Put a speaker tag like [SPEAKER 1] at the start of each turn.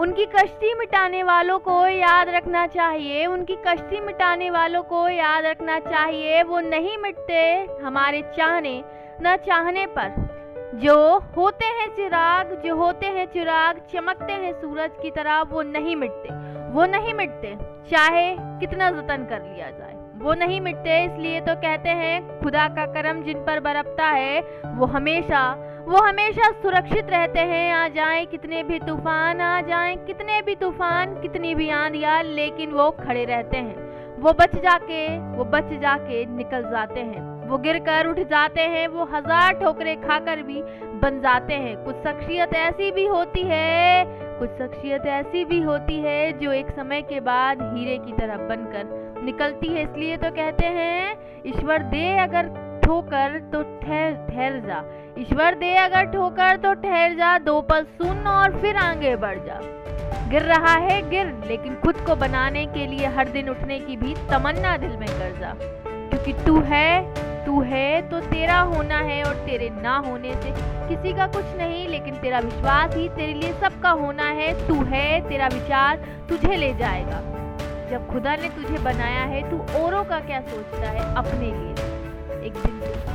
[SPEAKER 1] उनकी कश्ती मिटाने वालों को याद रखना चाहिए, उनकी कश्ती मिटाने वालों को याद रखना चाहिए, वो नहीं मिटते हमारे चाहने, न चाहने पर। जो होते हैं चिराग, जो होते हैं चिराग, चमकते हैं सूरज की तरह, वो नहीं मिटते। वो नहीं मिटते, चाहे कितना जतन कर लिया जाए। वो नहीं मिटते, इसलिए तो कहते हैं, खुदा का करम जिन पर बरपता है, वो हमेशा वो हमेशा सुरक्षित रहते हैं। आ जाए कितने भी तूफ़ान, आ जाए कितने भी तूफ़ान, कितनी भी आंधियाँ लेकिन वो खड़े रहते हैं। वो बच जाके, वो बच जाके निकल जाते हैं। वो गिर कर उठ जाते हैं, वो हज़ार ठोकरे खाकर भी बन जाते हैं। कुछ शख्सियत ऐसी भी होती है, कुछ शख्सियत ऐसी भी होती है जो एक समय के बाद हीरे की तरह बनकर निकलती है। इसलिए तो कहते हैं, ईश्वर दे अगर ठोकर तो ठहर ठहर जा। ईश्वर दे अगर ठोकर तो ठहर जा, दो पल सुन और फिर आगे बढ़ जा। गिर रहा है, गिर, लेकिन खुद को बनाने के लिए हर दिन उठने की भी तमन्ना दिल में कर जा। क्योंकि तू है तू है तो तेरा होना है और तेरे ना होने से किसी का कुछ नहीं, लेकिन तेरा विश्वास ही तेरे लिए सबका होना है। तू है, तेरा विचार तुझे ले जाएगा। जब खुदा ने तुझे बनाया है, तू औरों का क्या सोचता है? अपने लिए। एक दिन तू सूरज की